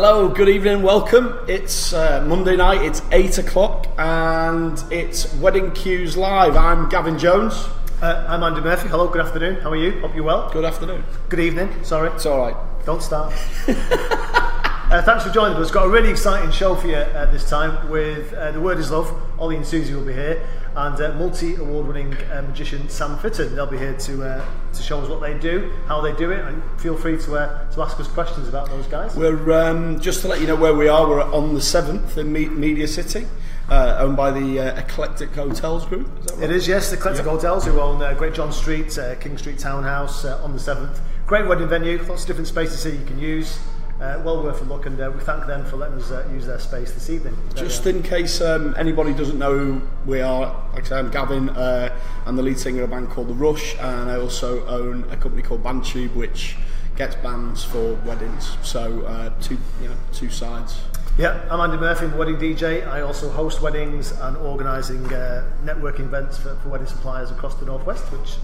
Hello, good evening, welcome. It's uh, Monday night, it's 8 o'clock, and it's Wedding Qs Live. I'm Gavin Jones. Uh, I'm Andy Murphy. Hello, good afternoon. How are you? Hope you're well. Good afternoon. Good evening. Sorry. It's alright. Don't start. uh, thanks for joining us. Got a really exciting show for you uh, this time with uh, The Word is Love. Olly and Suzy will be here, and uh, multi-award-winning uh, magician Sam Fitton. They'll be here to uh, to show us what they do, how they do it, and feel free to uh, to ask us questions about those guys. We're um, just to let you know where we are. We're on the seventh in Me- Media City. Uh, owned by the uh, Eclectic Hotels Group. Is right? It is, yes, the Eclectic yeah. Hotels, who own uh, Great John Street, uh, King Street Townhouse uh, on the 7th. Great wedding venue, lots of different spaces here you can use uh, well worth a look and uh, we thank them for letting us uh, use their space this evening. Just uh, in case um, anybody doesn't know who we are, like I say, I'm Gavin, uh, I'm the lead singer of a band called The Rush and I also own a company called Bandtube which gets bands for weddings, so uh, two, you know, two sides. Yeah, I'm Andy Murphy, I'm wedding DJ. I also host weddings and organising uh, networking events for, for wedding suppliers across the Northwest, which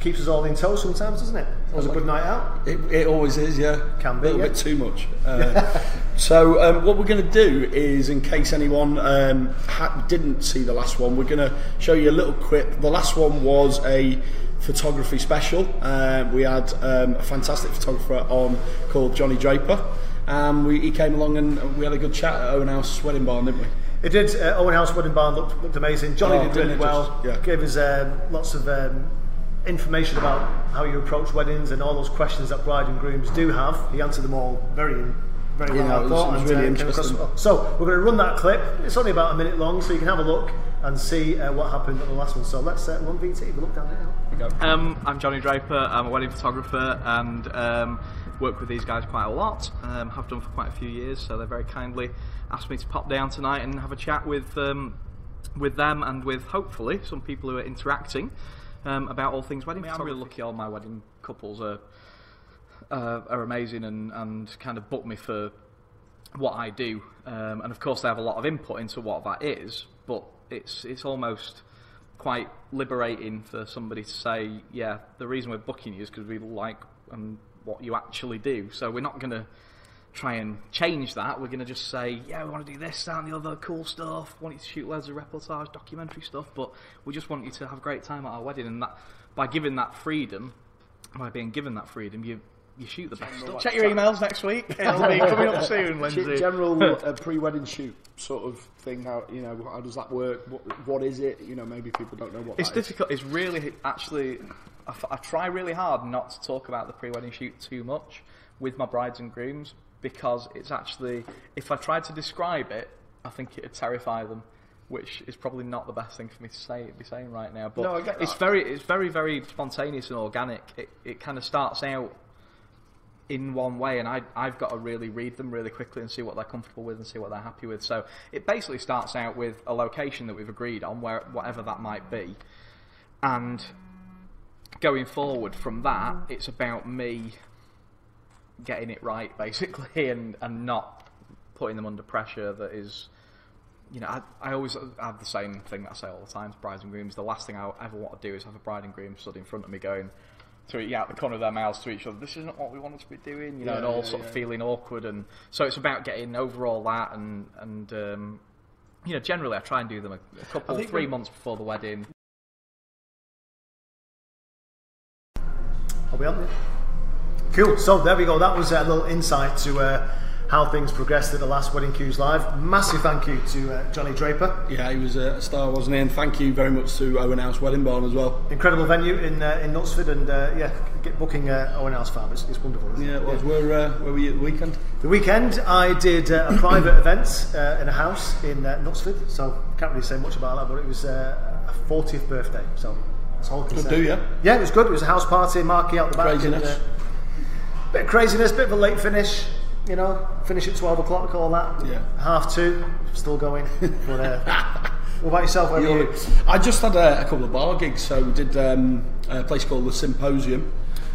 keeps us all in tow sometimes, doesn't it? Always a good night out. It, it always is, yeah. Can be a little yeah. bit too much. Uh, so um, what we're going to do is, in case anyone um, ha- didn't see the last one, we're going to show you a little clip. The last one was a photography special. Uh, we had um, a fantastic photographer on called Johnny Draper. Um, we, he came along and we had a good chat at Owen House Wedding Barn, didn't we? It did. Uh, Owen House Wedding Barn looked, looked amazing. Johnny Oh, did really well. just- yeah. Gave us um, lots of um, information about how you approach weddings and all those questions that bride and grooms do have. He answered them all very, very Yeah, well. I thought, it was and, really uh, interesting. well. So we're going to run that clip. It's only about a minute long, so you can have a look and see uh, what happened at the last one. So let's uh, one VT. We'll look down there. Um, I'm Johnny Draper. I'm a wedding photographer and um, work with these guys quite a lot. Um, have done for quite a few years, so they very kindly asked me to pop down tonight and have a chat with um, with them and with hopefully some people who are interacting um, about all things wedding. I'm really lucky. All my wedding couples are uh, are amazing and, and kind of book me for what I do. Um, and of course, they have a lot of input into what that is, but it's it's almost quite liberating for somebody to say, yeah, the reason we're booking you is because we like um, what you actually do. So we're not going to try and change that. We're going to just say, yeah, we want to do this, that, and the other cool stuff. We Want you to shoot loads of reportage, documentary stuff, but we just want you to have a great time at our wedding. And that by giving that freedom, by being given that freedom, you you shoot the best stuff. Check your emails next week. It'll be coming up soon. Wednesday. General uh, pre-wedding shoot sort of thing. How you know how does that work? What, what is it? You know, maybe people don't know what. It's that is. difficult. It's really actually. I try really hard not to talk about the pre-wedding shoot too much with my brides and grooms because it's actually. If I tried to describe it, I think it'd terrify them, which is probably not the best thing for me to say. Be saying right now, but No, it's very, it's very, very spontaneous and organic. It, it kind of starts out in one way, and I, I've got to really read them really quickly and see what they're comfortable with and see what they're happy with. So it basically starts out with a location that we've agreed on, where whatever that might be, and going forward from that, it's about me getting it right, basically, and, and not putting them under pressure that is. You know, I, I always have the same thing that I say all the time to brides and grooms. The last thing I ever want to do is have a bride and groom stood in front of me going, to yeah, out the corner of their mouths to each other. This isn't what we wanted to be doing, you know, Yeah, and all yeah, sort of feeling awkward, and so it's about getting over all that, and and um, you know, generally I try and do them a, a couple, three months before the wedding. Are we on? Cool. So there we go. That was a little insight to uh, how things progressed at the last Wedding Qs Live. Massive thank you to uh, Johnny Draper. Yeah, he was a star, wasn't he? And thank you very much to Owen House Wedding Barn as well. Incredible venue in uh, in Knutsford, and uh, yeah, get booking uh, Owen House Farm. It's, it's wonderful. Isn't Yeah, it? was. Where, uh, where were you at the weekend? The weekend, I did uh, a private event uh, in a house in uh, Knutsford, so can't really say much about that, but it was uh, a 40th birthday, so that's all Good do, yeah? Yeah, it was good. It was a house party, marquee out the back. Craziness. And, bit of craziness, bit of a late finish, you know, finish at 12 o'clock, all that. Yeah. Half two, still going. But, uh, what about yourself? Where you? I just had a, a couple of bar gigs. So we did um, a place called the Symposium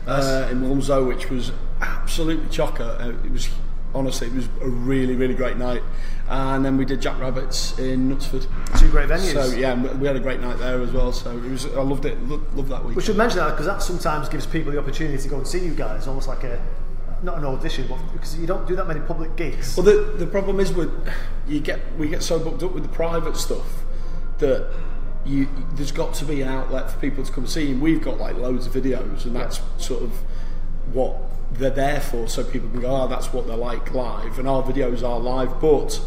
uh, in Wilmslow, which was absolutely chocker. Uh, it was honestly, it was a really, really great night. And then we did Jack Rabbits in Knutsford. Two great venues. So yeah, we- had a great night there as well. So it was, I loved it. Lo- Loved that week. We should mention that because that sometimes gives people the opportunity to go and see you guys, almost like a not an audition, but because you don't do that many public gigs. Well, the, the problem is with you get we get so booked up with the private stuff that you there's got to be an outlet for people to come see. And we've got like loads of videos, and that's sort of what they're there for, so people can go, "Oh, that's what they're like live," and our videos are live, but.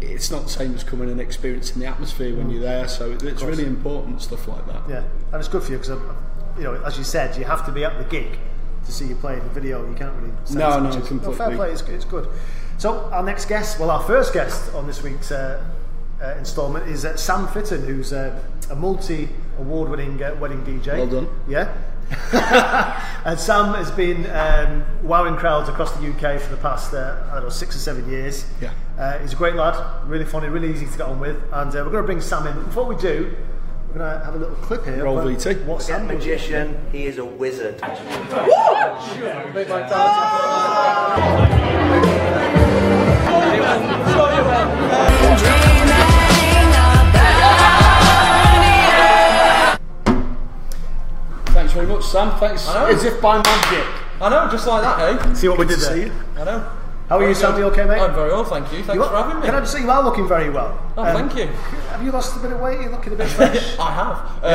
It's not the same as coming and experiencing the atmosphere when you're there, so it's really important stuff like that. Yeah, and it's good for you because, you know, as you said, you have to be at the gig to see you play the video. You can't really. No, no, completely. fair play. It's, it's good. So our next guest, well, our first guest on this week's uh, uh, instalment is uh, Sam Fitton, who's uh, a multi-award-winning uh, wedding DJ. Well done. Yeah. and Sam has been um, wowing crowds across the UK for the past, uh, I don't know, six or seven years. Yeah. Uh, he's a great lad, really funny, really easy to get on with. And uh, we're going to bring Sam in. But before we do, we're going to have a little clip here. Roll about VT. What That Sam does. magician, he is a wizard. Thanks very much, Sam. Thanks. I. As if by magic. I know, just like that, eh? See what we Good did to there. see you. I know. How are you? You okay, mate? I'm very well, thank you. Thanks You for having me. Can I just say you are looking very well? Oh, Um, thank you. Have you lost a bit of weight? You're looking a bit fresh. I have. Yeah.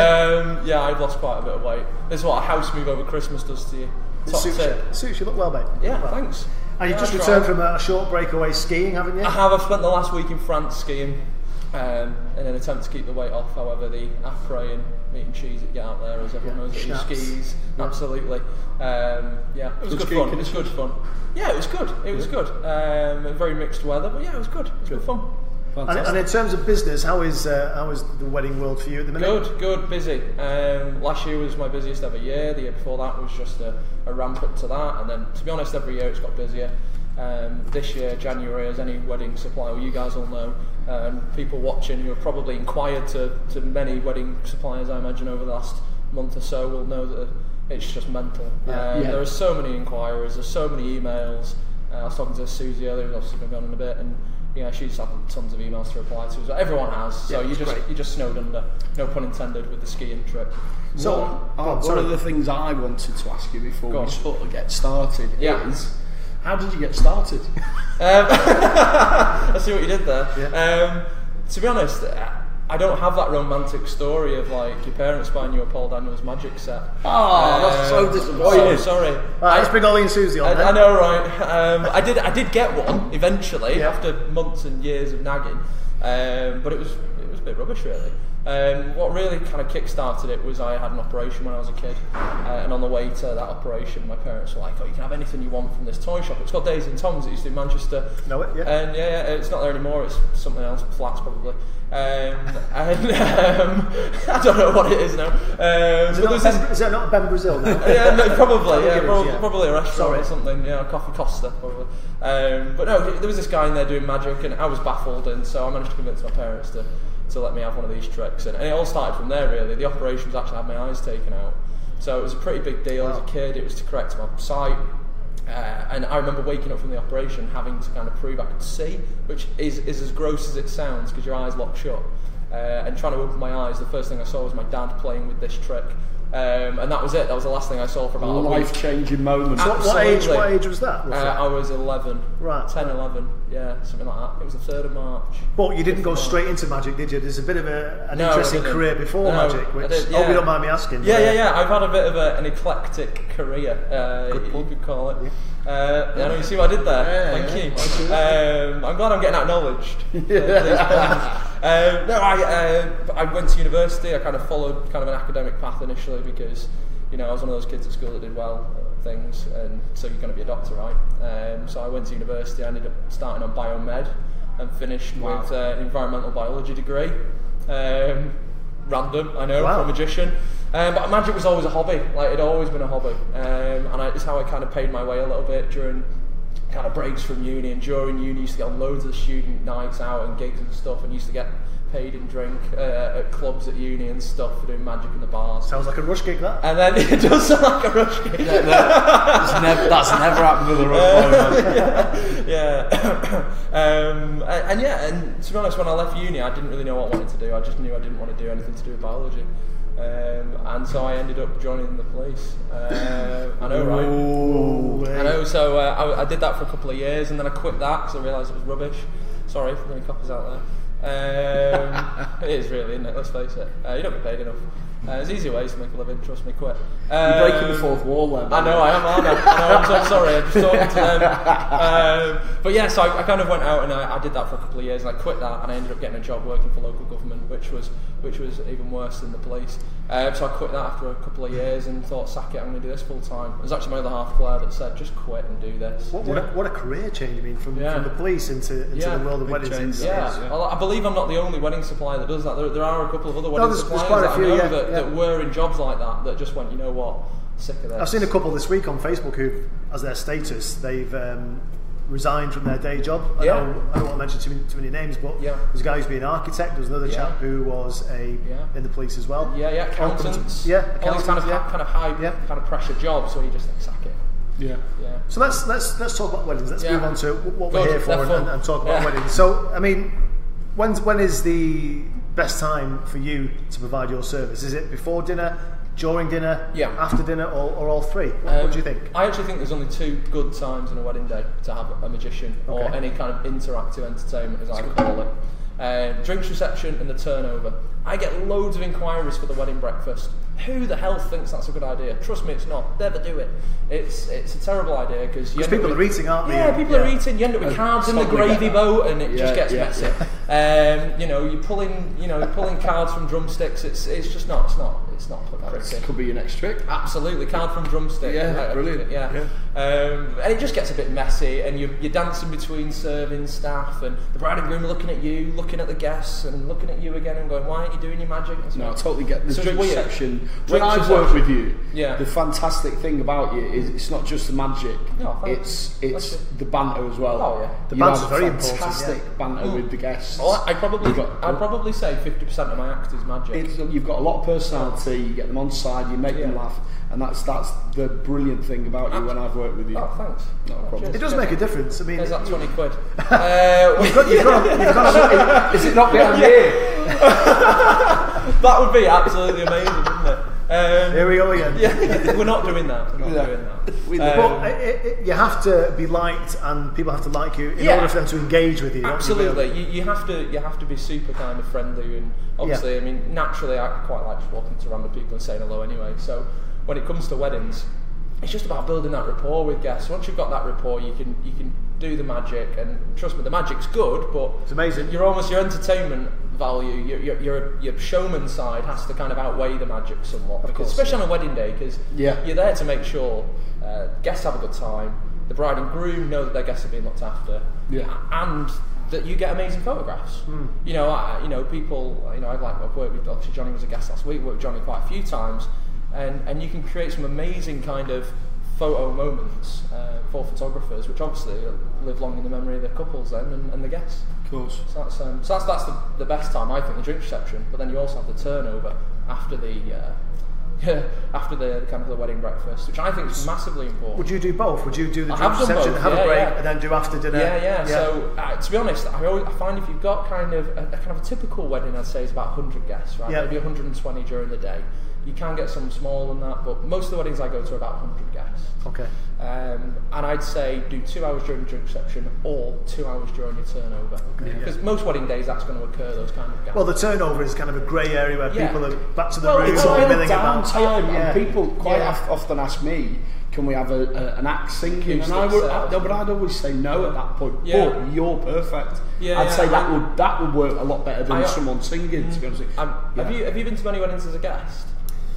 Um, yeah, I've lost quite a bit of weight. This is what a house move over Christmas does to you. It Top suits tip. you. Suits you. Look well, mate. Yeah, well. thanks. And you've Yeah, just returned from a short breakaway skiing, haven't you? I have. I've spent the last week in France skiing um, in an attempt to keep the weight off. However, the après and meat and cheese that you get out there, as everyone Yeah, knows, that you schnapps. skis. Absolutely. Um, yeah, it was Good good, fun. It was good fun. Yeah, it was good. It was good. Um, very mixed weather, but yeah, it was good. It was good fun. And, Fantastic. and in terms of business, how is uh, how is the wedding world for you at the minute? Good, good, busy. Um, last year was my busiest ever year. The year before that was just a, a ramp up to that, and then to be honest, every year it's got busier. Um, this year, January, as any wedding supplier, well, you guys all know, um, people watching who have probably inquired to, to many wedding suppliers, I imagine, over the last month or so, will know that it's just mental. Yeah. Um, Yeah. There are so many inquiries, there's so many emails. Uh, I was talking to Suzy earlier, who's obviously been gone in a bit, and yeah, she's had tons of emails to reply to. So everyone has. So Yeah, you just great. you just snowed under. No pun intended with the skiing trip. So, One, go uh, on, one of the things I wanted to ask you before we sort of get started is how did you get started? Um, I see what you did there. Yeah. Um, to be honest, I don't have that romantic story of like your parents buying you a Paul Daniels magic set. Oh, that's so Um, disappointing. So sorry. Right, let's bring Olly and Suzy on. I. I know, right? Um, I did. I did get one eventually Yeah. after months and years of nagging, um, but it was a bit rubbish, really. Um, what really kind of kick-started it was I had an operation when I was a kid, uh, and on the way to that operation, my parents were like, "Oh, you can have anything you want from this toy shop. It's called Daisy and Tom's. It used to be in Manchester. Know it, yeah. And yeah, yeah, it's not there anymore. It's something else, flats probably. Um, and um, I don't know what it is now. Um, Is, it not ben, is that not Bem Brasil now? yeah, no, probably, yeah, Gibbons, prob- yeah. probably a restaurant Sorry. or something, yeah, a coffee Costa, probably. Um, but no, there was this guy in there doing magic, and I was baffled, and so I managed to convince my parents to, to let me have one of these tricks, and, and it all started from there. Really, the operation was actually had my eyes taken out, so it was a pretty big deal as a kid. It was to correct my sight. Uh, and I remember waking up from the operation having to kind of prove I could see, which is, is as gross as it sounds because your eyes lock shut. Uh, and trying to open my eyes, the first thing I saw was my dad playing with this trick. Um, and that was it. That was the last thing I saw for about a. Life changing moment. what, what age? What age was that? Uh. I was 11. Right. 10, 11. Yeah, something like that. It was the 3rd of March. But you didn't go straight into magic, did you? There's a bit of a, an No, interesting career before No, magic, which did, I hope you don't mind me asking. Yeah, yeah, yeah. I've had a bit of a, an eclectic career, uh, you could call it. Uh, yeah, no, you see what I did there? Yeah, Thank yeah. you. Um, I'm glad I'm getting acknowledged. puns. Um, no, I, uh, I went to university. I kind of followed kind of an academic path initially because, you know, I was one of those kids at school that did well at things, and so you're going to be a doctor, right? Um, so I went to university. I ended up starting on biomed and finished Wow. with uh, an environmental biology degree. Um, random, I know, Wow. for a magician. Um, but magic was always a hobby. Like it'd always been a hobby, um, and I, it's how I kind of paid my way a little bit during kind of breaks from uni. And during uni, used to get on loads of student nights out and gigs and stuff, and used to get paid and drink uh, at clubs at uni and stuff for doing magic in the bars. Sounds like a rush gig, that. And then it does sound like a rush gig. That's never, that's never happened with a rough yeah. um, and, and yeah, and to be honest, when I left uni, I didn't really know what I wanted to do. I just knew I didn't want to do anything to do with biology. Um, and so I ended up joining the police. Uh, I know, right? Ooh, I know. So uh, I, I did that for a couple of years, and then I quit that because I realised it was rubbish. Sorry for any coppers out there. Um, it is really, isn't it? Let's face it. Uh, you don't get paid enough. Uh, there's easier ways to make a living. Trust me, quit. Um, You're breaking the fourth wall there. I know, I am, aren't I? I know, I'm so sorry, I'm just talking to them. Um, but yeah, so I, I kind of went out and I, I did that for a couple of years and I quit that and I ended up getting a job working for local government, which was which was even worse than the police. Um, so I quit that after a couple of years and thought, sack it, I'm going to do this full time. It was actually my other half, player that said, just quit and do this. What, what, a, what a career change! I mean, from, Yeah. from the police into, into Yeah. the world of Big weddings. change, It's- Yeah, yeah. I believe I'm not the only wedding supplier that does that. There, there are a couple of other wedding there's- there's suppliers quite a that few, I know yeah, that, yeah. that were in jobs like that that just went, you know what, sick of this. I've seen a couple this week on Facebook who, as their status, they've um, resigned from their day job. I, Yeah. know, I don't want to mention too many, too many names, but Yeah. there's a guy who's been an architect. There's another Yeah. chap who was a Yeah. in the police as well. Yeah, yeah, All come to- accountants. yeah, all these kind of yeah. kind of high Yeah. kind of pressure jobs where you just think, sack it. Yeah. Yeah. So let's let's let's talk about weddings. Let's Yeah. move on to what we're Good, here for and, and, and talk about Yeah. weddings. So I mean, when's when is the best time for you to provide your service? Is it before dinner, during dinner, Yeah. after dinner, or, or all three? What, what Um, do you think? I actually think there's only two good times in a wedding day to have a magician or any kind of interactive entertainment, as I call it. Uh, drinks reception and the turnover. I get loads of inquiries for the wedding breakfast. Who the hell thinks that's a good idea? Trust me, it's not. Never do it. It's it's a terrible idea because people are eating, aren't they? Yeah, people are eating. You end up with cards in the gravy boat, and it Yeah, just gets yeah, messy. Um, you know, you're pulling, you know, pulling cards from drumsticks. It's it's just not. It's not. It's not pretty. Could be your next trick. Absolutely, card from drumstick. Yeah, Uh, brilliant. Yeah, Um, and it just gets a bit messy, and you're, you're dancing between serving staff, and the bride and groom are looking at you, looking at the guests, and looking at you again, and going, "Why aren't you doing your magic?" And so No, I totally get the So drink weird. section. When I've worked with you, Yeah. the fantastic thing about you is it's not just the magic. No, it's it's Bless the banter as well. Oh, yeah. The You banter's have very important, Fantastic yeah. banter Mm. with the guests. Oh, I probably got, I'd probably say fifty percent of my act is magic. It's, you've got a lot of personality. You get them on side. You make them laugh, and that's that's the brilliant thing about you when I've worked with you. oh, thanks. Not a problem. It does make a difference. I mean, There's that twenty quid. uh, you've got, you've got, you've got Is it not behind here? that would be absolutely amazing, wouldn't it? Um, here we go again. yeah, we're not doing that. We're not Yeah. doing that. We- Um, But it, it, you have to be liked, and people have to like you in Yeah. order for them to engage with you. Absolutely, you, you have to you have to be super kind of friendly, and obviously, I mean, naturally, I quite like just walking to random people and saying hello anyway. So when it comes to weddings, it's just about building that rapport with guests. Once you've got that rapport, you can you can do the magic, and trust me, the magic's good, but It's amazing. You're almost your entertainment value, your your your, your showman side has to kind of outweigh the magic somewhat, because course, especially on a wedding day, because Yeah. you're there to make sure uh, guests have a good time. The bride and groom know that their guests are being looked after Yeah. and that you get amazing photographs. You know, I, you know, people. You know, I've like I've worked with obviously Johnny was a guest last week. Worked with Johnny quite a few times, and and you can create some amazing kind of photo moments uh, for photographers, which obviously live long in the memory of the couples then and, and the guests. Of course. So that's um, so that's that's the, the best time I think the drink reception. But then you also have the turnover after the. Uh, after the kind of the wedding breakfast, which I think is massively important. Would you do both? Would you do the drink reception, both, have yeah, a break, yeah. and then do after dinner? Yeah, yeah. So uh, to be honest, I, always, I find if you've got kind of a, a kind of a typical wedding, I'd say is about 100 guests, right? Yeah. Maybe 120 during the day. You can get some smaller than that, but most of the weddings I go to are about 100 guests. Okay. Um, and I'd say do two hours during the drink reception or two hours during your turnover. Because most wedding days that's going to occur, those kind of gaps. Well, the turnover is kind of a grey area where Yeah. people are back to the Well, room it's all milling about. downtime, Yeah. and people quite Yeah. of- often ask me, "Can we have a, a, an act singing?" And I would. I, no, but I'd always say no at that point. Yeah. But you're perfect. Yeah, I'd yeah, say that I- would that would work a lot better than I- someone singing. To be honest, with you. Um, Yeah. have you have you been to many weddings as a guest?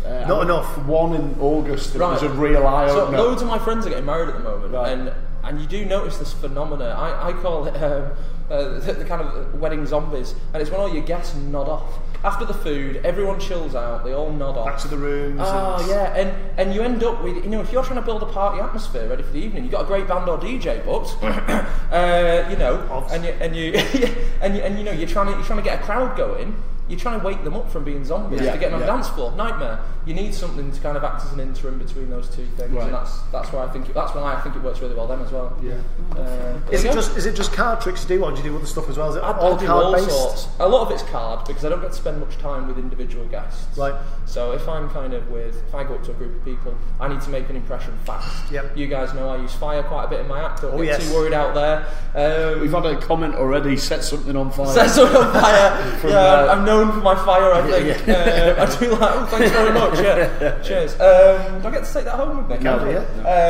Uh, Not enough. One in August that Right. was a real eye So opener. loads of my friends are getting married at the moment, Right. and and you do notice this phenomena. I, I call it um, uh, the, the kind of wedding zombies, and it's when all your guests nod off after the food. Everyone chills out. They all nod off. Back to the rooms. Oh and- yeah, and and you end up with you know if you're trying to build a party atmosphere ready for the evening, you've got a great band or DJ booked, uh, you know, and you and you and you and you know you're trying to you're trying to get a crowd going. You're trying to wake them up from being zombies Yeah, to get on yeah. the dance floor. Nightmare. You need something to kind of act as an interim between those two things, Right. and that's that's why I think it, that's why I think it works really well then as well. Yeah. Uh, Is it go. just is it just card tricks you do, or do you do other stuff as well? Is it I, all I do card all based? sorts. A lot of it's card because I don't get to spend much time with individual guests. Right. So if I'm kind of with, if I go up to a group of people, I need to make an impression fast. Yep. You guys know I use fire quite a bit in my act. Don't Oh, get yes. too worried out there. Um, We've had a comment already. Set something on fire. Set something on fire. From, yeah, uh, I'm known for my fire. I think. yeah. Um, I do like. Oh, thanks very much. Yeah. Cheers. Um, do I get to take that home with me? No, yeah.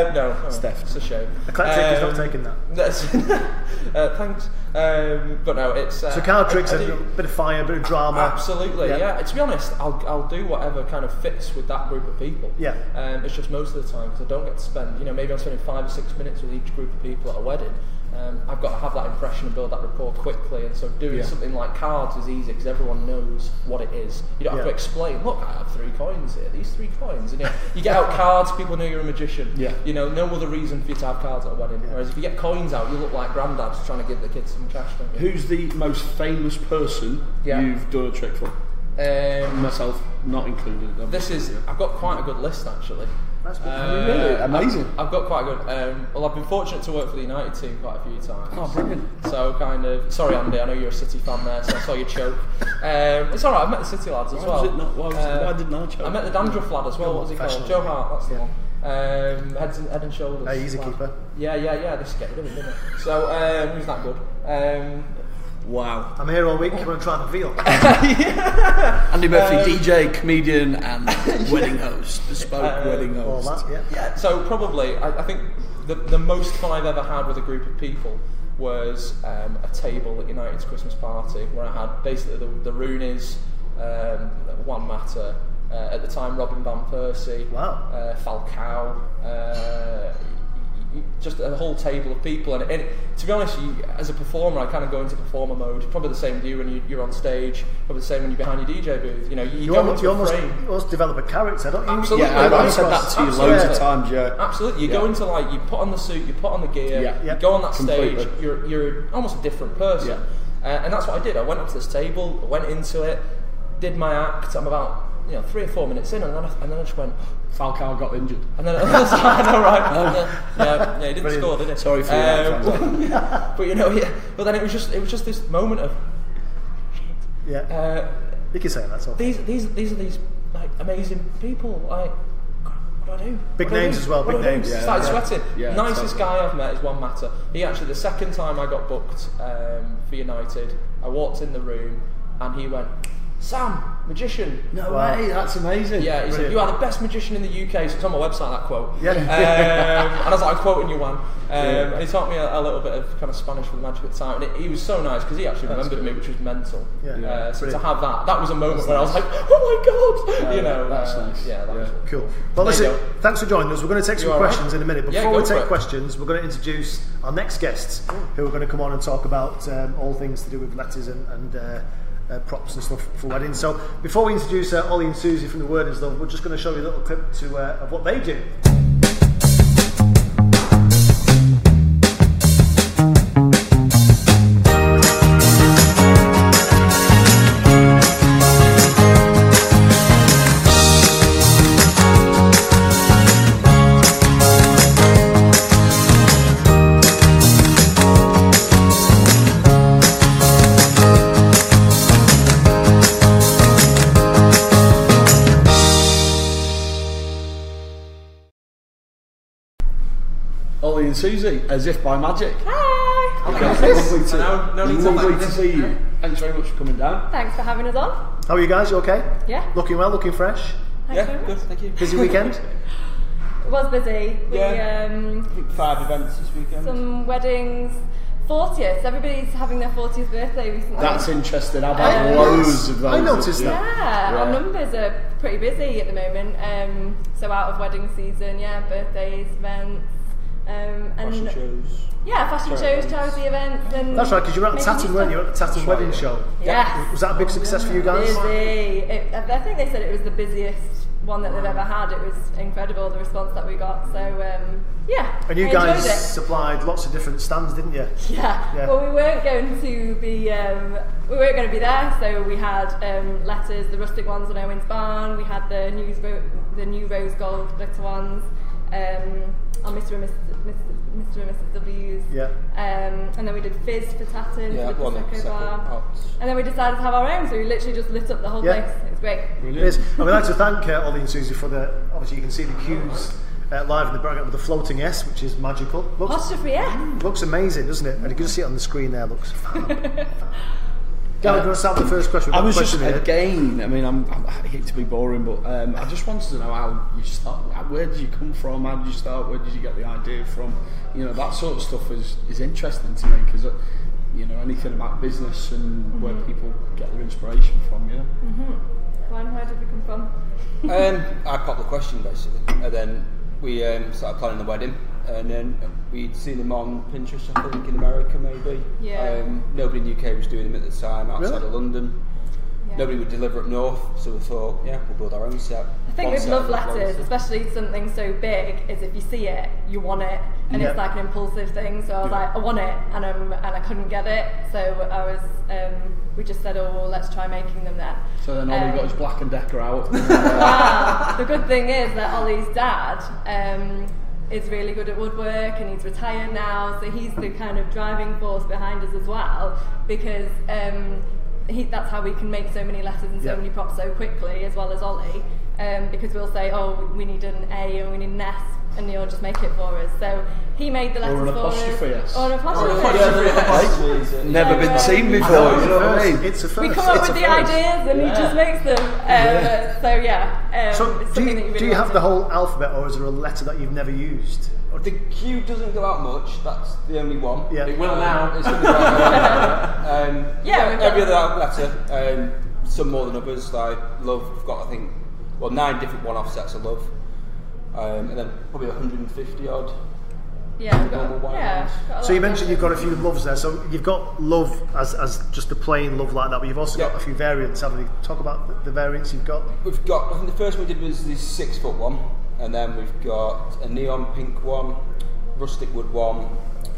Um, no. Oh, Steph. It's a shame. Eclectic is not Um, taking that. That's, uh, thanks. Um, but no, it's uh, So card tricks, I- I a bit of fire, a bit of drama. Absolutely, Yeah. yeah. To be honest, I'll, I'll do whatever kind of fits with that group of people. Yeah. Um, it's just most of the time because I don't get to spend, you know, maybe I'm spending five or six minutes with each group of people at a wedding. Um, I've got to have that impression and build that rapport quickly, and so doing Yeah. something like cards is easy because everyone knows what it is. You don't have Yeah. to explain. Look, I have three coins here. These three coins, and you, you get out cards. People know you're a magician. Yeah. You know, no other reason for you to have cards at a wedding. Whereas if you get coins out, you look like granddad trying to give the kids some cash. Don't you? Who's the most famous person Yeah. you've done a trick for? Um, Myself not included. This is. I've got quite a good list actually. That's good. Uh, really? Amazing. I've, I've got quite a good. Um, well, I've been fortunate to work for the United team quite a few times. Oh, brilliant. So kind of. Sorry, Andy. I know you're a City fan there, so I saw you choke. Um, it's all right. I've met the City lads as Why well. was it not- why was- Uh, why didn't I choke? I met the Dandruff lad as well. What was he called? Joe Hart. That's the one. Um, heads and, head and shoulders. He's a keeper. Yeah, yeah, yeah. This is getting rid of him, didn't it? So um, who's that good? Um, Wow. I'm here all week. Come to try the veal. Andy Murphy, Um, DJ, comedian, and wedding host. Bespoke Uh, wedding all host. that, yeah. Yeah, so probably, I, I think the, the most fun I've ever had with a group of people was um, a table at United's Christmas party where I had basically the, the Roonies, um, Juan Mata, uh, at the time Robin Van Persie, Wow. uh, Falcao, uh, y- y- just a whole table of people. And, and to be honest, you, as a performer, I kind of go into performer mode. Probably the same with you when you, you're on stage. Probably the same when you're behind your DJ booth. You know, you, you You, almost, you almost, almost develop a character, don't you? Absolutely. Yeah, I've, said that to you loads of times, yeah. Absolutely. You Yeah. go into like you put on the suit, you put on the gear, Yeah. you Yeah. go on that Completely. stage. You're you're almost a different person. Yeah. Uh, and that's what I did. I went up to this table, went into it, did my act. I'm about you know three or four minutes in, and then I, and then I just went. Falcao got injured. And then I know, right? Yeah, yeah, yeah, he didn't Brilliant. score, did he? Sorry for Um, but you know, yeah. But then it was just it was just this moment of Yeah. uh, you can say that's all. these these these are these like amazing people. Like, what do I do? Big What names do? as well, What big do I do? names. Yeah, Started yeah. sweating. Yeah, Nicest guy I've met is Juan Mata. He actually the second time I got booked um, for United, I walked in the room and he went, Sam, magician. No Wow. way, that's amazing. Yeah, he said, You are the best magician in the UK. So it's on my website, that quote. Yeah. Um, and I was like, I'm quoting you, Juan. Um, Yeah. And he taught me a, a little bit of kind of Spanish for the magic at the time. And it, he was so nice because he actually remembered me, which was mental. Yeah. Yeah. Uh, so to have that, that was a moment where I was like, oh my god! you know, that's uh, nice. Yeah, that was Cool. Well, There listen, thanks for joining us. We're going to take some all right? questions in a minute. Yeah, before we take questions, we're going to introduce our next guests who are going to come on and talk about um, all things to do with letters and, and uh, uh, props and stuff for weddings. So before we introduce uh, Ollie and Susie from the Word and stuff, we're just going to show you a little clip to uh, of what they do. Olly and Suzy, as if by magic. Hi! Lovely to, No, no need to lovely to see you. Thanks very much for coming down. Thanks for having us on. How are you guys? You okay? Yeah. Looking well, looking fresh. Thanks Yeah, good, thank you. Busy weekend? It was busy. We Yeah. um Five events this weekend. some weddings. 40th. Everybody's having their 40th birthday recently. That's interesting. I've had Uh, loads of those. I noticed that. yeah, our numbers are pretty busy at the moment. Um, so out of wedding season, yeah, birthdays, events, um, and shows. yeah, fashion Charity shows, charity events, and That's right, because you were at making Tatton, weren't you? At the Tatton wedding show. Yes. Was that a big success for you guys? Busy. It, I I think they said it was the busiest one that they've ever had. It was incredible the response that we got. So um, yeah, And you I guys it. supplied lots of different stands, didn't you? Yeah. Yeah. Well, we weren't going to be um, we weren't going to be there, so we had um, letters, the rustic ones on Owen's Barn. We had the news ro- the new rose gold glitter ones. um, on Mr. and Mrs. Mr. Mr. and Mrs. W's. Yeah. Um, and then we did fizz for Tatton yeah, for the Prosecco second, bar. And then we decided to have our own, so we literally just lit up the whole yeah. place. It was great. Brilliant. It is. And we'd like to thank uh, Ollie and Susie for the, obviously you can see the cues uh, live in the background with a floating S, which is magical. Looks, Apostrophe S. Looks amazing, doesn't it? And you can see it on the screen there, looks fab. Gavin, do you want to start with the first question? We've I got a was just question here. again. I mean, I'm, I'm, I hate to be boring, but um, I just wanted to know how you start. Where did you come from? How did you start? Where did you get the idea from? You know, that sort of stuff is is interesting to me because you know anything about business and where people get their inspiration from. You know. Go on, where did we come from? um, I popped the question basically, and then we um, started planning the wedding, and then we'd seen them on Pinterest, I think, in America maybe. Yeah. Um, nobody in the UK was doing them at the time outside Really? of London. Yeah. Nobody would deliver up north, so we thought, yeah, we'll build our own set. I think One with love letters, of- especially something so big, is if you see it, you want it, and Yeah. it's like an impulsive thing. So I was like, I want it, and um, and I couldn't get it. So I was, um, we just said, oh, well, let's try making them then. So then Olly Um, got his Black and Decker out. wow. The good thing is that Olly's dad um, is really good at woodwork and he's retired now, so he's the kind of driving force behind us as well because um, he, that's how we can make so many letters and so Yeah. many props so quickly, as well as Olly. Um, because we'll say, oh, we need an A and we need an S, and he'll just make it for us. So he made the letters an for us. apostrophe S. Or an apostrophe. Never been seen before. You know what I mean? It's a first. We come up It's with the first. ideas and he just makes them. Um, So yeah, um, So, do you, really do you have want the whole alphabet, or is there a letter that you've never used? The Q doesn't go out much. That's the only one. Yeah. It will Um, now. It's gonna go out. um, Yeah, we've every other letter. Um, some more than others. Like love, we've got I think well nine different one-off sets of love, um, and then probably 150 odd. Yeah, normal yeah. ones. got a So you mentioned you've got a few loves there. So you've got love as, as just a plain love like that, but you've also got a few variants, haven't you? Talk about the, the variants you've got. We've got. I think the first one we did was the six foot one, and then we've got a neon pink one, rustic wood one.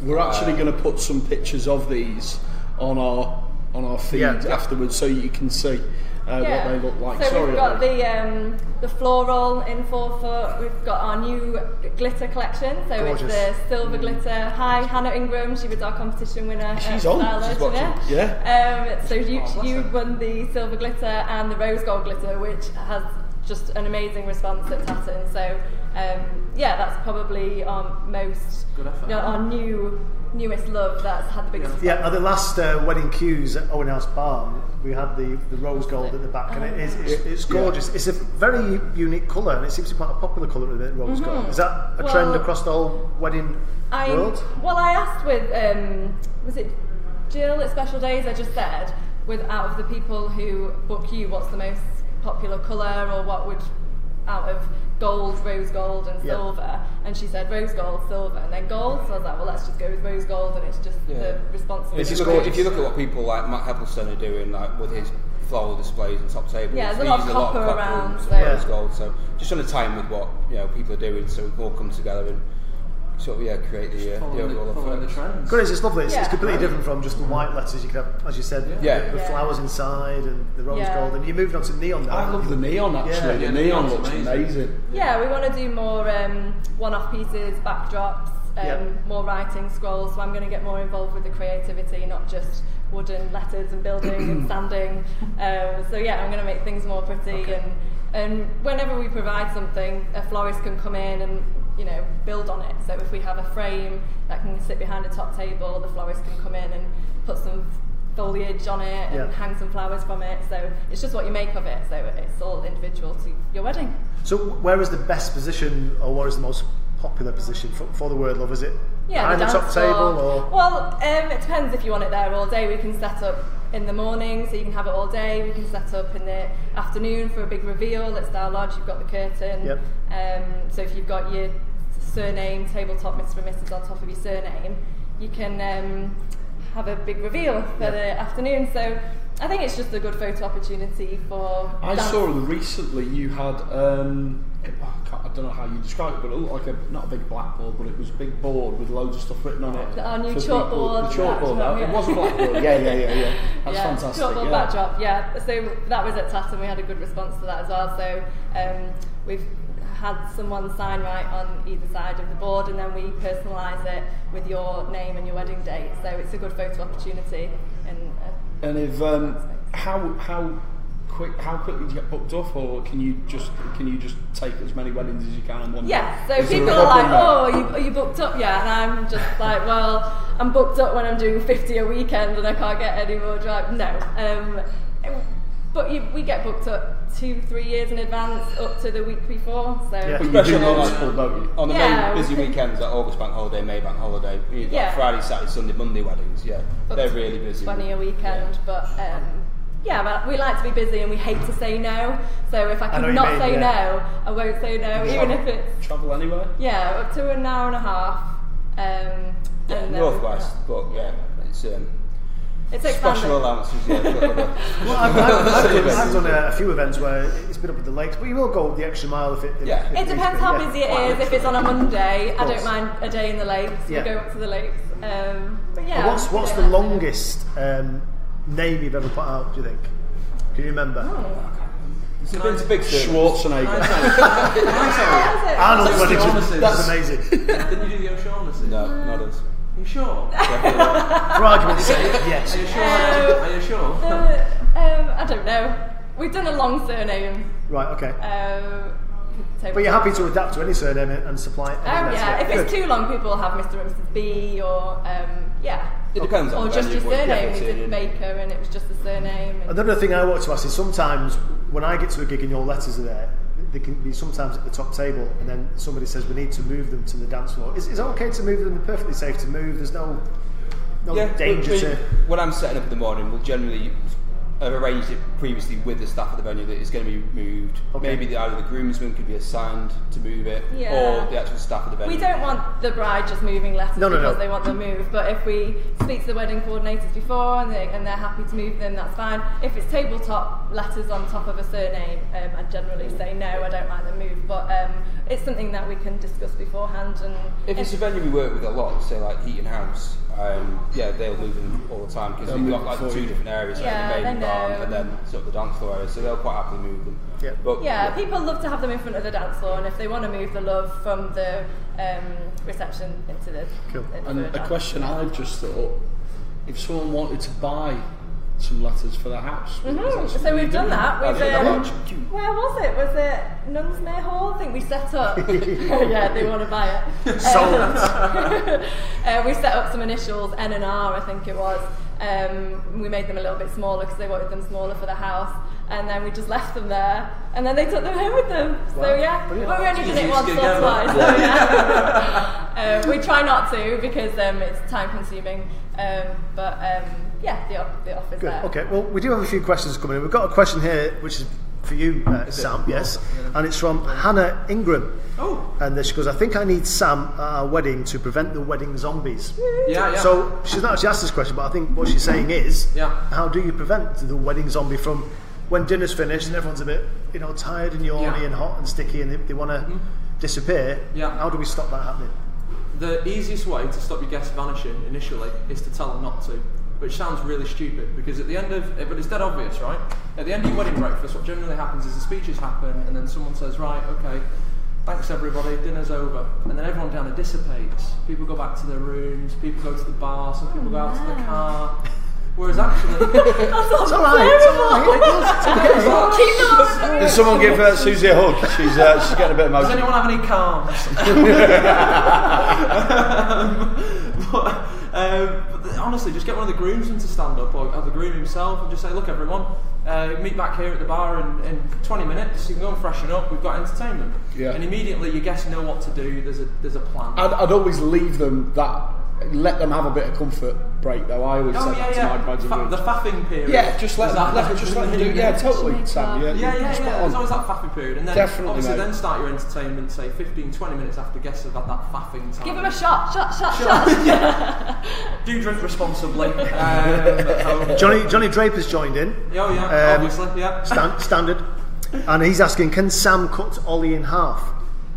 We're actually uh, going to put some pictures of these on our on our feed Yeah. Yeah. afterwards, so you can see uh, what they look like. So Sorry, we've got the um, the floral in four foot. We've got our new glitter collection. So Gorgeous. it's the silver glitter. Hi, Hannah Ingram. She was our competition winner. She's on. Style She's watching. Um, so you Oh, you her. won the silver glitter and the rose gold glitter, which has just an amazing response at Tatton. So um, yeah, that's probably our most you know, our new newest love that's had the biggest. Yeah, response. at the last uh, wedding Qs at Owen House Barn, we had the, the rose gold at the back, and it is, it's, it's gorgeous. It's a very unique colour, and it seems to be quite a popular colour with it, rose gold. Is that a Mm-hmm. Well, trend across the whole wedding I world? well, I asked with um, was it Jill at Special Days? I just said with out of the people who book you, what's the most popular colour, or what would out of gold, rose gold, and Yeah. silver? And she said rose gold, silver, and then gold. So I was like, well, let's just go with rose gold, and it's just Yeah. the response. If you, is look at, if you look at what people like Matt Heppelstone are doing, like with his floral displays and top tables, Yeah, there's a lot of use copper copper around, and so- rose gold. So just trying to tie in with what you know people are doing, so we can all come together and sort of yeah create the, uh, the Following the, overall the effect. trends. Good, it's, it's lovely. It's, it's Yeah. completely different from just the white letters. You can have, as you said, Yeah. the Yeah. flowers inside and the rose Yeah. gold, and you're moving on to neon now. I love the neon actually. Yeah, the yeah, neon looks amazing. amazing. Yeah, we want to do more um, one-off pieces, backdrops, um, Yeah. more writing scrolls. So I'm going to get more involved with the creativity, not just wooden letters and building and sanding. Um, so yeah, I'm going to make things more pretty. And and whenever we provide something, a florist can come in and you know build on it. So if we have a frame that can sit behind a top table, the florist can come in and put some foliage on it and Yeah. hang some flowers from it. So it's just what you make of it. So it's all individual to your wedding. So, where is the best position, or what is the most popular position for, for the word love? Is it Yeah, behind the, dance top floor. table, or Well, um, it depends if you want it there all day. We can set up in the morning, so you can have it all day. We can set up in the afternoon for a big reveal at Star Lodge. You've got the curtain. Yep. Um, so if you've got your surname, tabletop Mr. and Mrs. on top of your surname, you can um, have a big reveal for the afternoon. So I think it's just a good photo opportunity for. I dance- saw recently you had. Um, I, I don't know how you describe it, but it looked like a not a big blackboard, but it was a big board with loads of stuff written on it. Our new chalkboard, The chalkboard. backdrop, It yeah. was a blackboard. Yeah, yeah, yeah, yeah. That's yeah, fantastic. Chalkboard yeah. backdrop, yeah. So that was at Tatton. We had a good response to that as well. So um, we've had someone sign right on either side of the board, and then we personalise it with your name and your wedding date. So it's a good photo opportunity. And uh, And if um, how how quick how quickly do you get booked up, or can you just can you just take as many weddings as you can in one yeah, so people are like, "Oh, are you, are you booked up yet?" And I'm just like, "Well, I'm booked up when I'm doing 50 a weekend, and I can't get any more drive." No, um, but you, we get booked up two, three years in advance, up to the week before. So there? But you do on multiple, like- don't you? On the Yeah, main busy we- weekends, like August Bank Holiday, May Bank Holiday, you've Yeah. Friday, Saturday, Sunday, Monday weddings. Yeah, Up they're really busy. 20 a weekend, but um, yeah, but we like to be busy and we hate to say no. So if I I can what not mean, say yeah. no, I won't say no, even if it's Travel anywhere? yeah, up to an hour and a half. Um, Yeah, and then- Northwest, but yeah, it's um, It's special expanding. allowances. Yeah, for other- Well, I've, I've, I've, done, I've done a, a few events where it's been up at the lakes, but you will go the extra mile if it. If, Yeah. if It depends be, how yeah. busy it is. If it's on a Monday, I don't mind a day in the lakes. Yeah. We go up to the lakes. Um, but yeah. But what's what's the longest um, name you've ever put out? Do you think? Can you remember? Oh. It's been to big cities. Schwarzenegger. Arnold That's Wellington. O'Shaughnessy's. That's amazing. Didn't you do the O'Shaughnessy? No, not us. Are you sure? For argument's sake, yes. Are you sure? Are you sure? Uh, um, I don't know. We've done a long surname. Right. Okay. Um, But you're happy to adapt to any surname and supply it. Oh yeah, if it's Good. too long, people have Mr. and Mrs. B or um, yeah. It depends Or the just venue, your surname. We getting did. Baker and it was just the surname. Another thing I want to ask is sometimes when I get to a gig and your letters are there, they can be sometimes at the top table and then somebody says we need to move them to the dance floor. is it okay to move them, they're perfectly safe to move, there's no no yeah, danger we, we, to... When I'm setting up in the morning, we'll generally have arranged it previously with the staff at the venue that it's going to be moved. Okay. Maybe the, either the groomsman could be assigned to move it, Yeah. or the actual staff at the venue. we don't want the bride just moving letters No, no, because no. they want them moved. But if we speak to the wedding coordinators before and, they, and they're happy to move them, that's fine. If it's tabletop letters on top of a surname, um, I generally say no, I don't like them moved. But um, it's something that we can discuss beforehand. And If it's a venue we work with a lot, say like Heaton House, um, yeah, they'll move moving all the time because they've got like two different areas, yeah, like the main barn and then sort of the dance floor area, so they'll quite happily move them. Yeah, but, yeah, yeah, people love to have them in front of the dance floor, and if they want to move the love from the um, reception into the. Cool. Into and the a question I've just thought if someone wanted to buy some letters for the house, is that Mhm, So we've done that. We've, yeah, um, that's where was it? Was it Nunsmere Hall? I think we set up. yeah, they want to buy it. Sold. uh, we set up some initials, N and R, I think it was. Um, we made them a little bit smaller because they wanted them smaller for the house. And then we just left them there, and then they took them home with them. So yeah, brilliant. but we only did it once or gig twice. So yeah, um, we try not to because um, it's time consuming. Um, but um, yeah, the, op- the offer's Good. there. Okay. Well, we do have a few questions coming in. We've got a question here, which is for you, uh, Sam. Yes, and it's from Hannah Ingram. Oh. And she goes, I think I need Sam at our wedding to prevent the wedding zombies. Yeah, yeah. So she's not actually asked this question, but I think what she's saying is, Yeah. how do you prevent the wedding zombie from when dinner's finished and everyone's a bit, you know, tired and yawny Yeah. Mm-hmm. and hot and sticky and they, they want to disappear? Yeah. How do we stop that happening? The easiest way to stop your guests vanishing initially is to tell them not to, which sounds really stupid because at the end of, but it's dead obvious, right? At the end of your wedding breakfast, what generally happens is the speeches happen and then someone says, right, okay, thanks everybody, dinner's over. And then everyone kind of dissipates. People go back to their rooms, people go to the bar, some people go out to the car. Whereas actually, It's all right. It's all right. Keep them on. Did someone give uh, Suzy a hug? She's uh, she's getting a bit emotional. Does anyone have any calms? um, but th- honestly, just get one of the groomsmen to stand up, or, or the groom himself, and just say, "Look, everyone, uh, meet back here at the bar in, in 20 minutes. You can go and freshen up. We've got entertainment." Yeah. And immediately, your guests know what to do. There's a there's a plan. I'd, I'd always leave them that let them have a bit of comfort break though. I always Oh say yeah, that to my graduates. Fa- the faffing period. yeah, just let Is them, let, just let them do. Yeah, totally, Sam. Yeah, Yeah, yeah, spot yeah. on. There's always that faffing period, and then Definitely, obviously mate. then start your entertainment. Say 15, 20 minutes after guests have had that faffing time. Give them a shot, shot, shot, shot. Do drink responsibly. um. Johnny Johnny Draper's joined in. Oh yeah, Um, obviously, yeah. Stan- standard. And he's asking, can Sam cut Olly in half?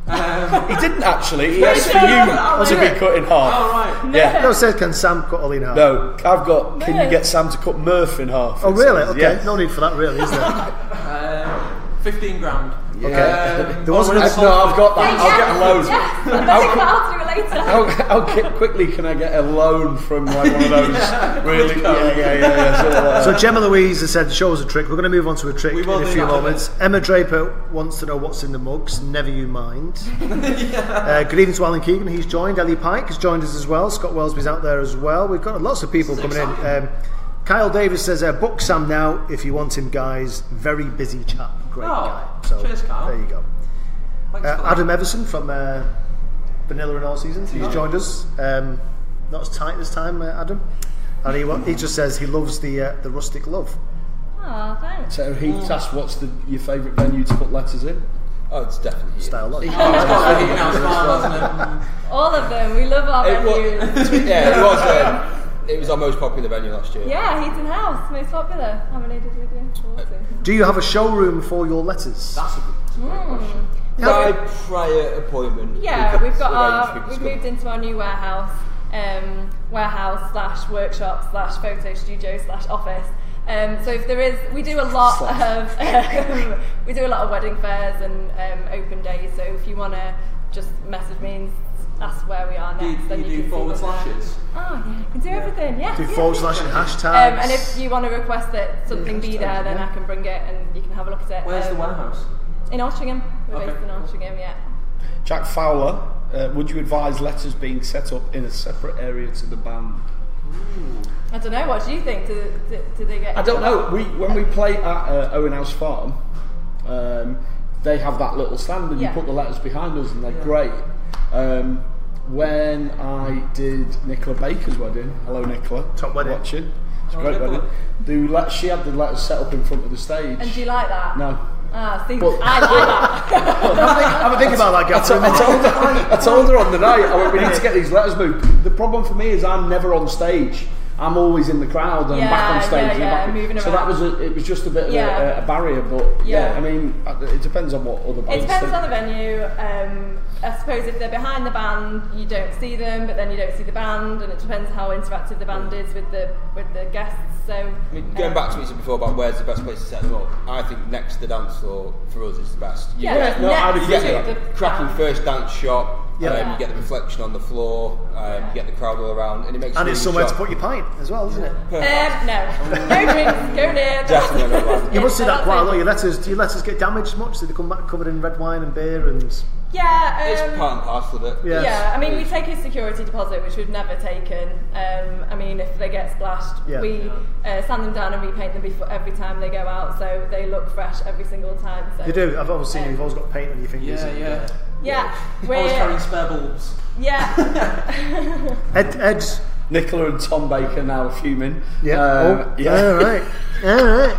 He didn't actually. He asked for no, you no, to no. be cut in half. Oh right. Yeah. No, it says, can Sam cut Olly in half? No, I've got. Can you get Sam to cut Murph in half? Oh, really? says, Okay, yes. no need for that, really, is there? Um, Fifteen grand. Okay. Um, There wasn't a- No, I've got that. Yes, I'll get a loan. Yes, I'm betting that I'll do it later. How, how quickly can I get a loan from like one of those really? Yeah, yeah, yeah. yeah, sort of like So. Gemma Louise has said, show us a trick. We're going to move on to a trick in a few that, moments. Emma Draper wants to know what's in the mugs. Never you mind. uh, good evening to Alan Keegan. He's joined. Ellie Pike has joined us as well. Scott Wellesby's out there as well. We've got lots of people coming in. Um, Kyle Davis says, uh, book Sam now if you want him, guys. Very busy chap. Great Oh, guy. So cheers, Kyle. there you go. Thanks Uh. Adam Everson from uh, Vanilla and All Seasons. He's joined us. Um, not as tight this time, uh, Adam. And he, he just says he loves the uh, the rustic love. Oh, thanks. So Heath asked, "What's the, your favourite venue to put letters in?" Oh, it's definitely here. Styal Lodge. Oh, it's a heat now, it's fine, hasn't it? All of them. We love our It venues. was, yeah, it was. Um, it was our most popular venue last year. Yeah, Heaton House, most popular. How many did we do? Fourteen. Do you have a showroom for your letters? That's a good, that's a great question. By prior appointment. Yeah, could we've got arrange our, people we've come. moved into our new warehouse, um, warehouse slash workshop slash photo studio slash office. Um, so if there is, we do a lot of um, we do a lot of wedding fairs and um, open days. So if you want to just message me and ask where we are Do you, next, do then you you, do can forward see what we're- slashes? Oh yeah, you can do everything. Yeah. Do yeah, forward yeah. slash and hashtags? Um, and if you want to request that something be there, then I can bring it and you can have a look at it. Where's the Um, warehouse? In Altrincham. We're Okay, based in cool. Altrincham, yeah. Jack Fowler, uh, would you advise letters being set up in a separate area to the band? I don't know. What do you think? Do, do, do they get? I don't know. We when we play at uh, Owen House Farm, um, they have that little stand and Yeah. you put the letters behind us and they're great. Um, when I did Nicola Baker's wedding, hello Nicola, Top wedding. watching. It's a Oh, great Nicola. wedding. The let, she had the letters set up in front of the stage. And do you like that? no. Ah, see, But- I like that. Have a think about that, I, Gav. I told her, I told her on the night, I went, we need to get these letters moved. The problem for me is I'm never on stage. I'm always in the crowd and I'm back on stage. yeah, and yeah, back. moving so that was a, it was just a bit of Yeah. a, a barrier, but yeah. Yeah. I mean, uh, it depends on what other It depends think. on the venue. Um, I suppose if they're behind the band, you don't see them, but then you don't see the band, and it depends how interactive the band is with the with the guests. So, I mean, going um, back to what you said before about where's the best place to set them up, I think next to the dance floor for us is the best. You yeah, get, just no, I'd next agree you get the cracking first dance shot, Yeah. um, you get the reflection on the floor, um, you get the crowd all around, and it makes And a it's really somewhere to put your pint as well, isn't it? Um, no, no drinks, go near. Definitely not. You must see Yeah, that quite a lot. Your letters, do your letters get damaged much? Do they come back covered in red wine and beer and? Yeah, It's um, part and parcel of it. Yeah. Yeah, I mean, we take a security deposit, which we've never taken. Um, I mean, if they get splashed, Yeah. we uh, sand them down and repaint them before every time they go out, so they look fresh every single time. So You do. I've always seen Um, you've always got paint on your fingers. Yeah, and, yeah. Yeah, Always carrying we're spare bulbs. yeah. Ed, Ed's. Nicola and Tom Baker now fuming. yeah. Um, oh, yeah. All right. All right.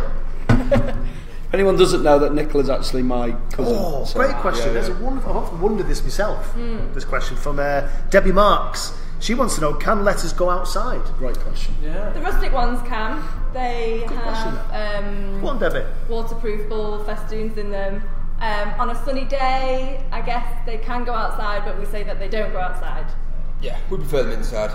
If anyone doesn't know that Nicola's actually my cousin. Oh, so, great question. yeah, There's yeah. a wonderful. I've often wondered this myself. Hmm. This question from uh, Debbie Marks. She wants to know: Can letters go outside? Great question. Yeah. The rustic ones can. They question, have um, Go on, Debbie. waterproof ball festoons in them. Um, on a sunny day, I guess they can go outside, but we say that they don't go outside. Yeah, we prefer them inside.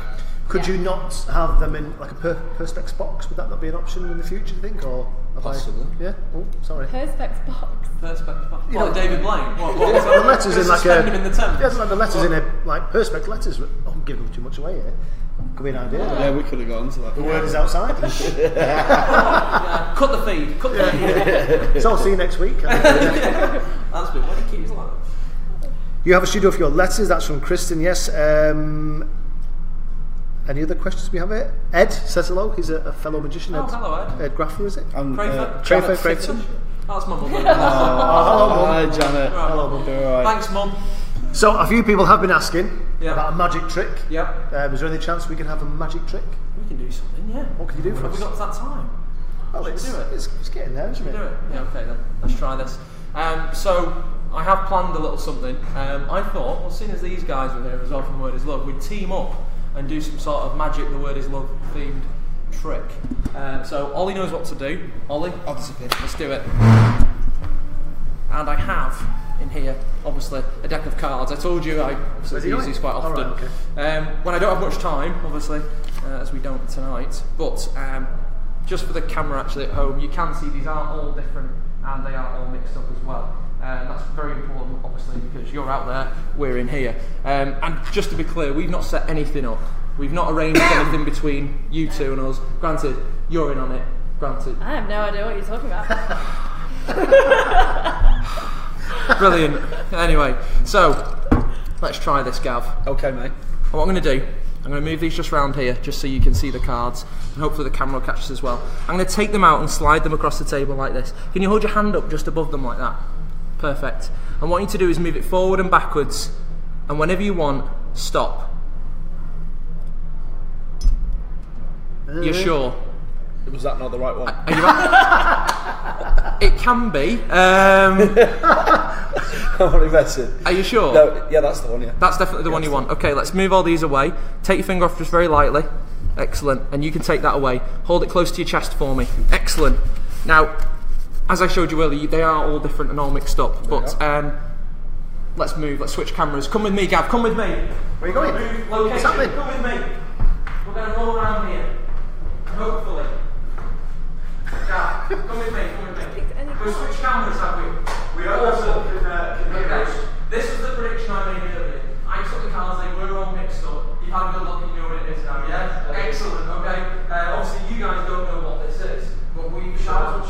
Could Yeah. you not have them in like a per- perspex box? Would that not be an option in the future? Do you think, or have I- yeah. Oh, sorry. Perspex box. Perspex. box. What, know- David Blaine? What, what, the letters in like a suspend him in the tent. yeah, like the letters in a like perspex letters. Oh, I'm giving them too much away here. Could be an idea. Yeah, we could have gone to that. The word is outside. Yeah, cut the feed. Cut the feed. so I'll see you next week. That's been what he keeps like. You have a studio for your letters. That's from Kristen. Yes. Um, any other questions we have here? Ed says hello. He's a, a fellow magician. Oh, Ed, hello, Ed. Ed Graffer, is it? And, Crayford? uh, Crayford, Janet Crayford. That's my mum. Oh, hello, Mum. Hi, Janet. Right. Hello, Mum. All right. Thanks, mum. So a few people have been asking Yeah. about a magic trick. Yep. Um, is there any chance we can have a magic trick? We can do something, yeah. What can you do for Have we us? got that time? Well, Should we it's, do it? It's, it's getting there, isn't Do it? it. Yeah, okay then. Let's try this. Um, so, I have planned a little something. Um, I thought, well, seeing as these guys were here as well from Word is Love, we'd team up and do some sort of magic the Word is Love themed trick. Um, so, Olly knows what to do. Olly, I'll disappear. Let's do it. And I have in here, obviously, a deck of cards. I told you I obviously use these quite All often. right, okay. um, when I don't have much time, obviously, uh, as we don't tonight, but um, just for the camera actually at home, you can see these are all different and they are all mixed up as well. And that's very important, obviously, because you're out there, we're in here. Um, and just to be clear, we've not set anything up. We've not arranged anything between you two and us. Granted, you're in on it. Granted, I have no idea what you're talking about. brilliant. Anyway, so let's try this, Gav. Okay, mate. What I'm going to do, I'm going to move these just round here, just so you can see the cards, and hopefully the camera will catch this as well. I'm going to take them out and slide them across the table like this. Can you hold your hand up just above them like that? Perfect. And what you need to do is move it forward and backwards, and whenever you want, stop. You're uh-huh. sure? Was that not the right one? Are you right? it can be. Um, I'm only messing. are you sure? No, yeah, that's the one. Yeah. That's definitely the one you want. Okay, let's move all these away. Take your finger off just very lightly. Excellent. And you can take that away. Hold it close to your chest for me. Excellent. Now, as I showed you earlier, they are all different and all mixed up. But um, let's move. Let's switch cameras. Come with me, Gav. Come with me. Where are you going? Move What's happening? Come with me. We're going to roll around here. Hopefully. Come with me. Come with me. Switched cameras, have we? We are also. Okay. This is the prediction I made earlier. I took the cards, they were all mixed up. You've had good look and you know what it is now, yeah? Excellent, okay? Uh, obviously, you guys don't know what this is, but we shall.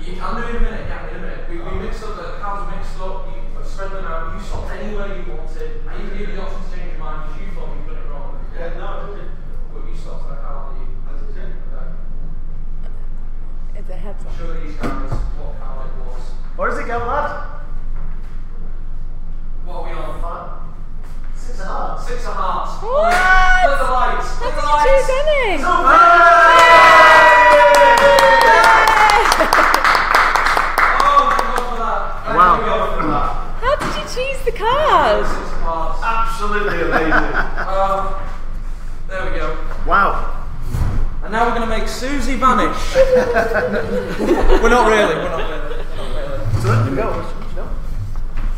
You can do it in a minute, yeah, in a minute. We, we mixed up, the cards were mixed up, you spread them out, you stopped anywhere you wanted. I even gave you the option to change your mind because you thought you'd done it wrong. Yeah, no, I didn't. Well, you stopped that card, did you? I did, okay. it's a heads up. Show these guys what card it was. Where does it go, lad? What are we on? Six of hearts. Six of hearts. What? Put the lights. How Put did the you lights. choose any? Oh, thank God for that. Wow. Thank God for that. How did you choose the cards? Six of hearts. Absolutely amazing. Uh, there we go. wow. And now we're going to make Suzy vanish. we're not really. We're not really. Not really. So there we go. No?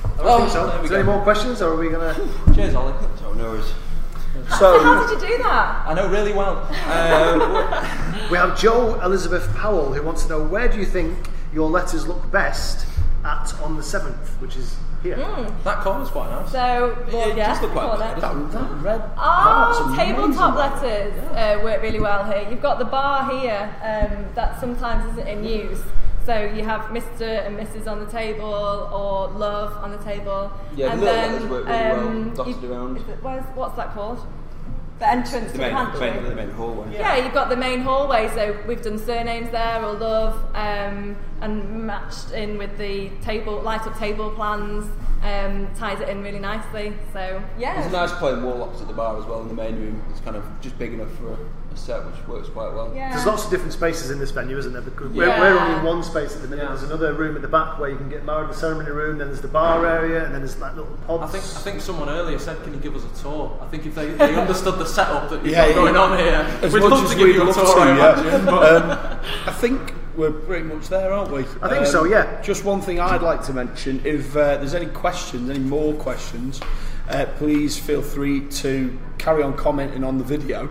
I don't Oh, think so. there we Is there any go. more questions, or are we going to... Cheers, Olly. So no worries. So So, how did you do that? I know really well. Um, We have Joe Elizabeth Powell who wants to know where do you think your letters look best at on the 7th, which is here. that corner's quite nice. So, well, it yeah, does look quite corner. that, that red. that's Oh, tabletop letters uh, work really well here. You've got the bar here um, that sometimes isn't in use. So you have Mr. and Mrs. on the table or love on the table. Yeah, the and little then, letters work really well, um, dotted you- around. it- where's, what's that called? the entrance the main, to the pantry. Main, the main hallway. Yeah. yeah, you've got the main hallway, so we've done surnames there or love, um, and matched in with the table, light up table plans, um, ties it in really nicely. So yeah, there's a nice playing wall opposite the bar as well in the main room. It's kind of just big enough for. A, a set, which works quite well. yeah. There's lots of different spaces in this venue, isn't there? Because we're, Yeah. we're only in one space at the minute. Yeah. There's another room at the back where you can get married, the ceremony room. Then there's the bar area, and then there's like little pods. I think I think someone earlier said, "Can you give us a tour?" I think if they, they understood the setup that you've Yeah, got going yeah. on here, As we'd much love as to give you a tour. to, I yeah. imagine, but- Um, I think we're pretty much there, aren't we? I think so, yeah. Just one thing I'd like to mention: if uh, there's any questions, any more questions, uh, please feel free to carry on commenting on the video.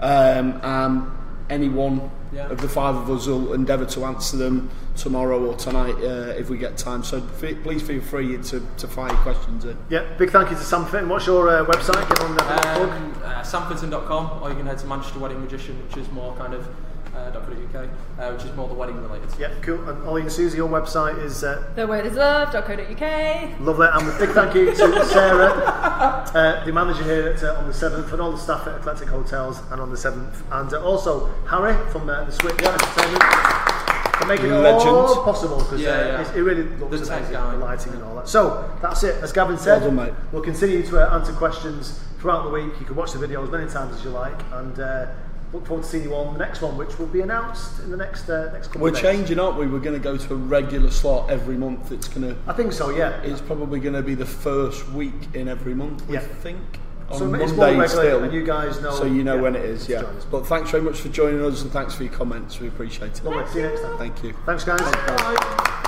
Um, and anyone yeah. of the five of us will endeavour to answer them tomorrow or tonight uh, if we get time. So please feel free to, to fire questions in. Yeah, big thank you to Samford. What's your uh, website? Get on the um, uh, Samfordton.com or you can head to Manchester Wedding Magician, which is more kind of uh, .co.uk, uh, which is more the wedding related. Yeah, cool. And Olly and Suzy, your website is uh, The word is love.co.uk. lovely. And a big thank you to Sarah, uh, the manager here at, uh, on the 7th, and all the staff at Eclectic Hotels and on the 7th. And uh, also Harry from uh, the Switch Entertainment. for making it all possible because Yeah, uh, yeah. it really looks The amazing, guy. the lighting and all that. So that's it. As Gavin said, Well done, mate. we'll continue to uh, answer questions throughout the week. You can watch the video as many times as you like, and uh, look forward to seeing you on the next one, which will be announced in the next uh, next couple. We're changing, aren't we? We're going to go to a regular slot every month. It's going to. I think so. Yeah. It's probably going to be the first week in every month. Yeah. I think. On so Monday it's regular, still, and you guys know. So you know yeah, when it is. Yeah. But thanks very much for joining us, and thanks for your comments. We appreciate it. Lovely. See you next time. Thank you. Thanks, guys. Thank you. Bye.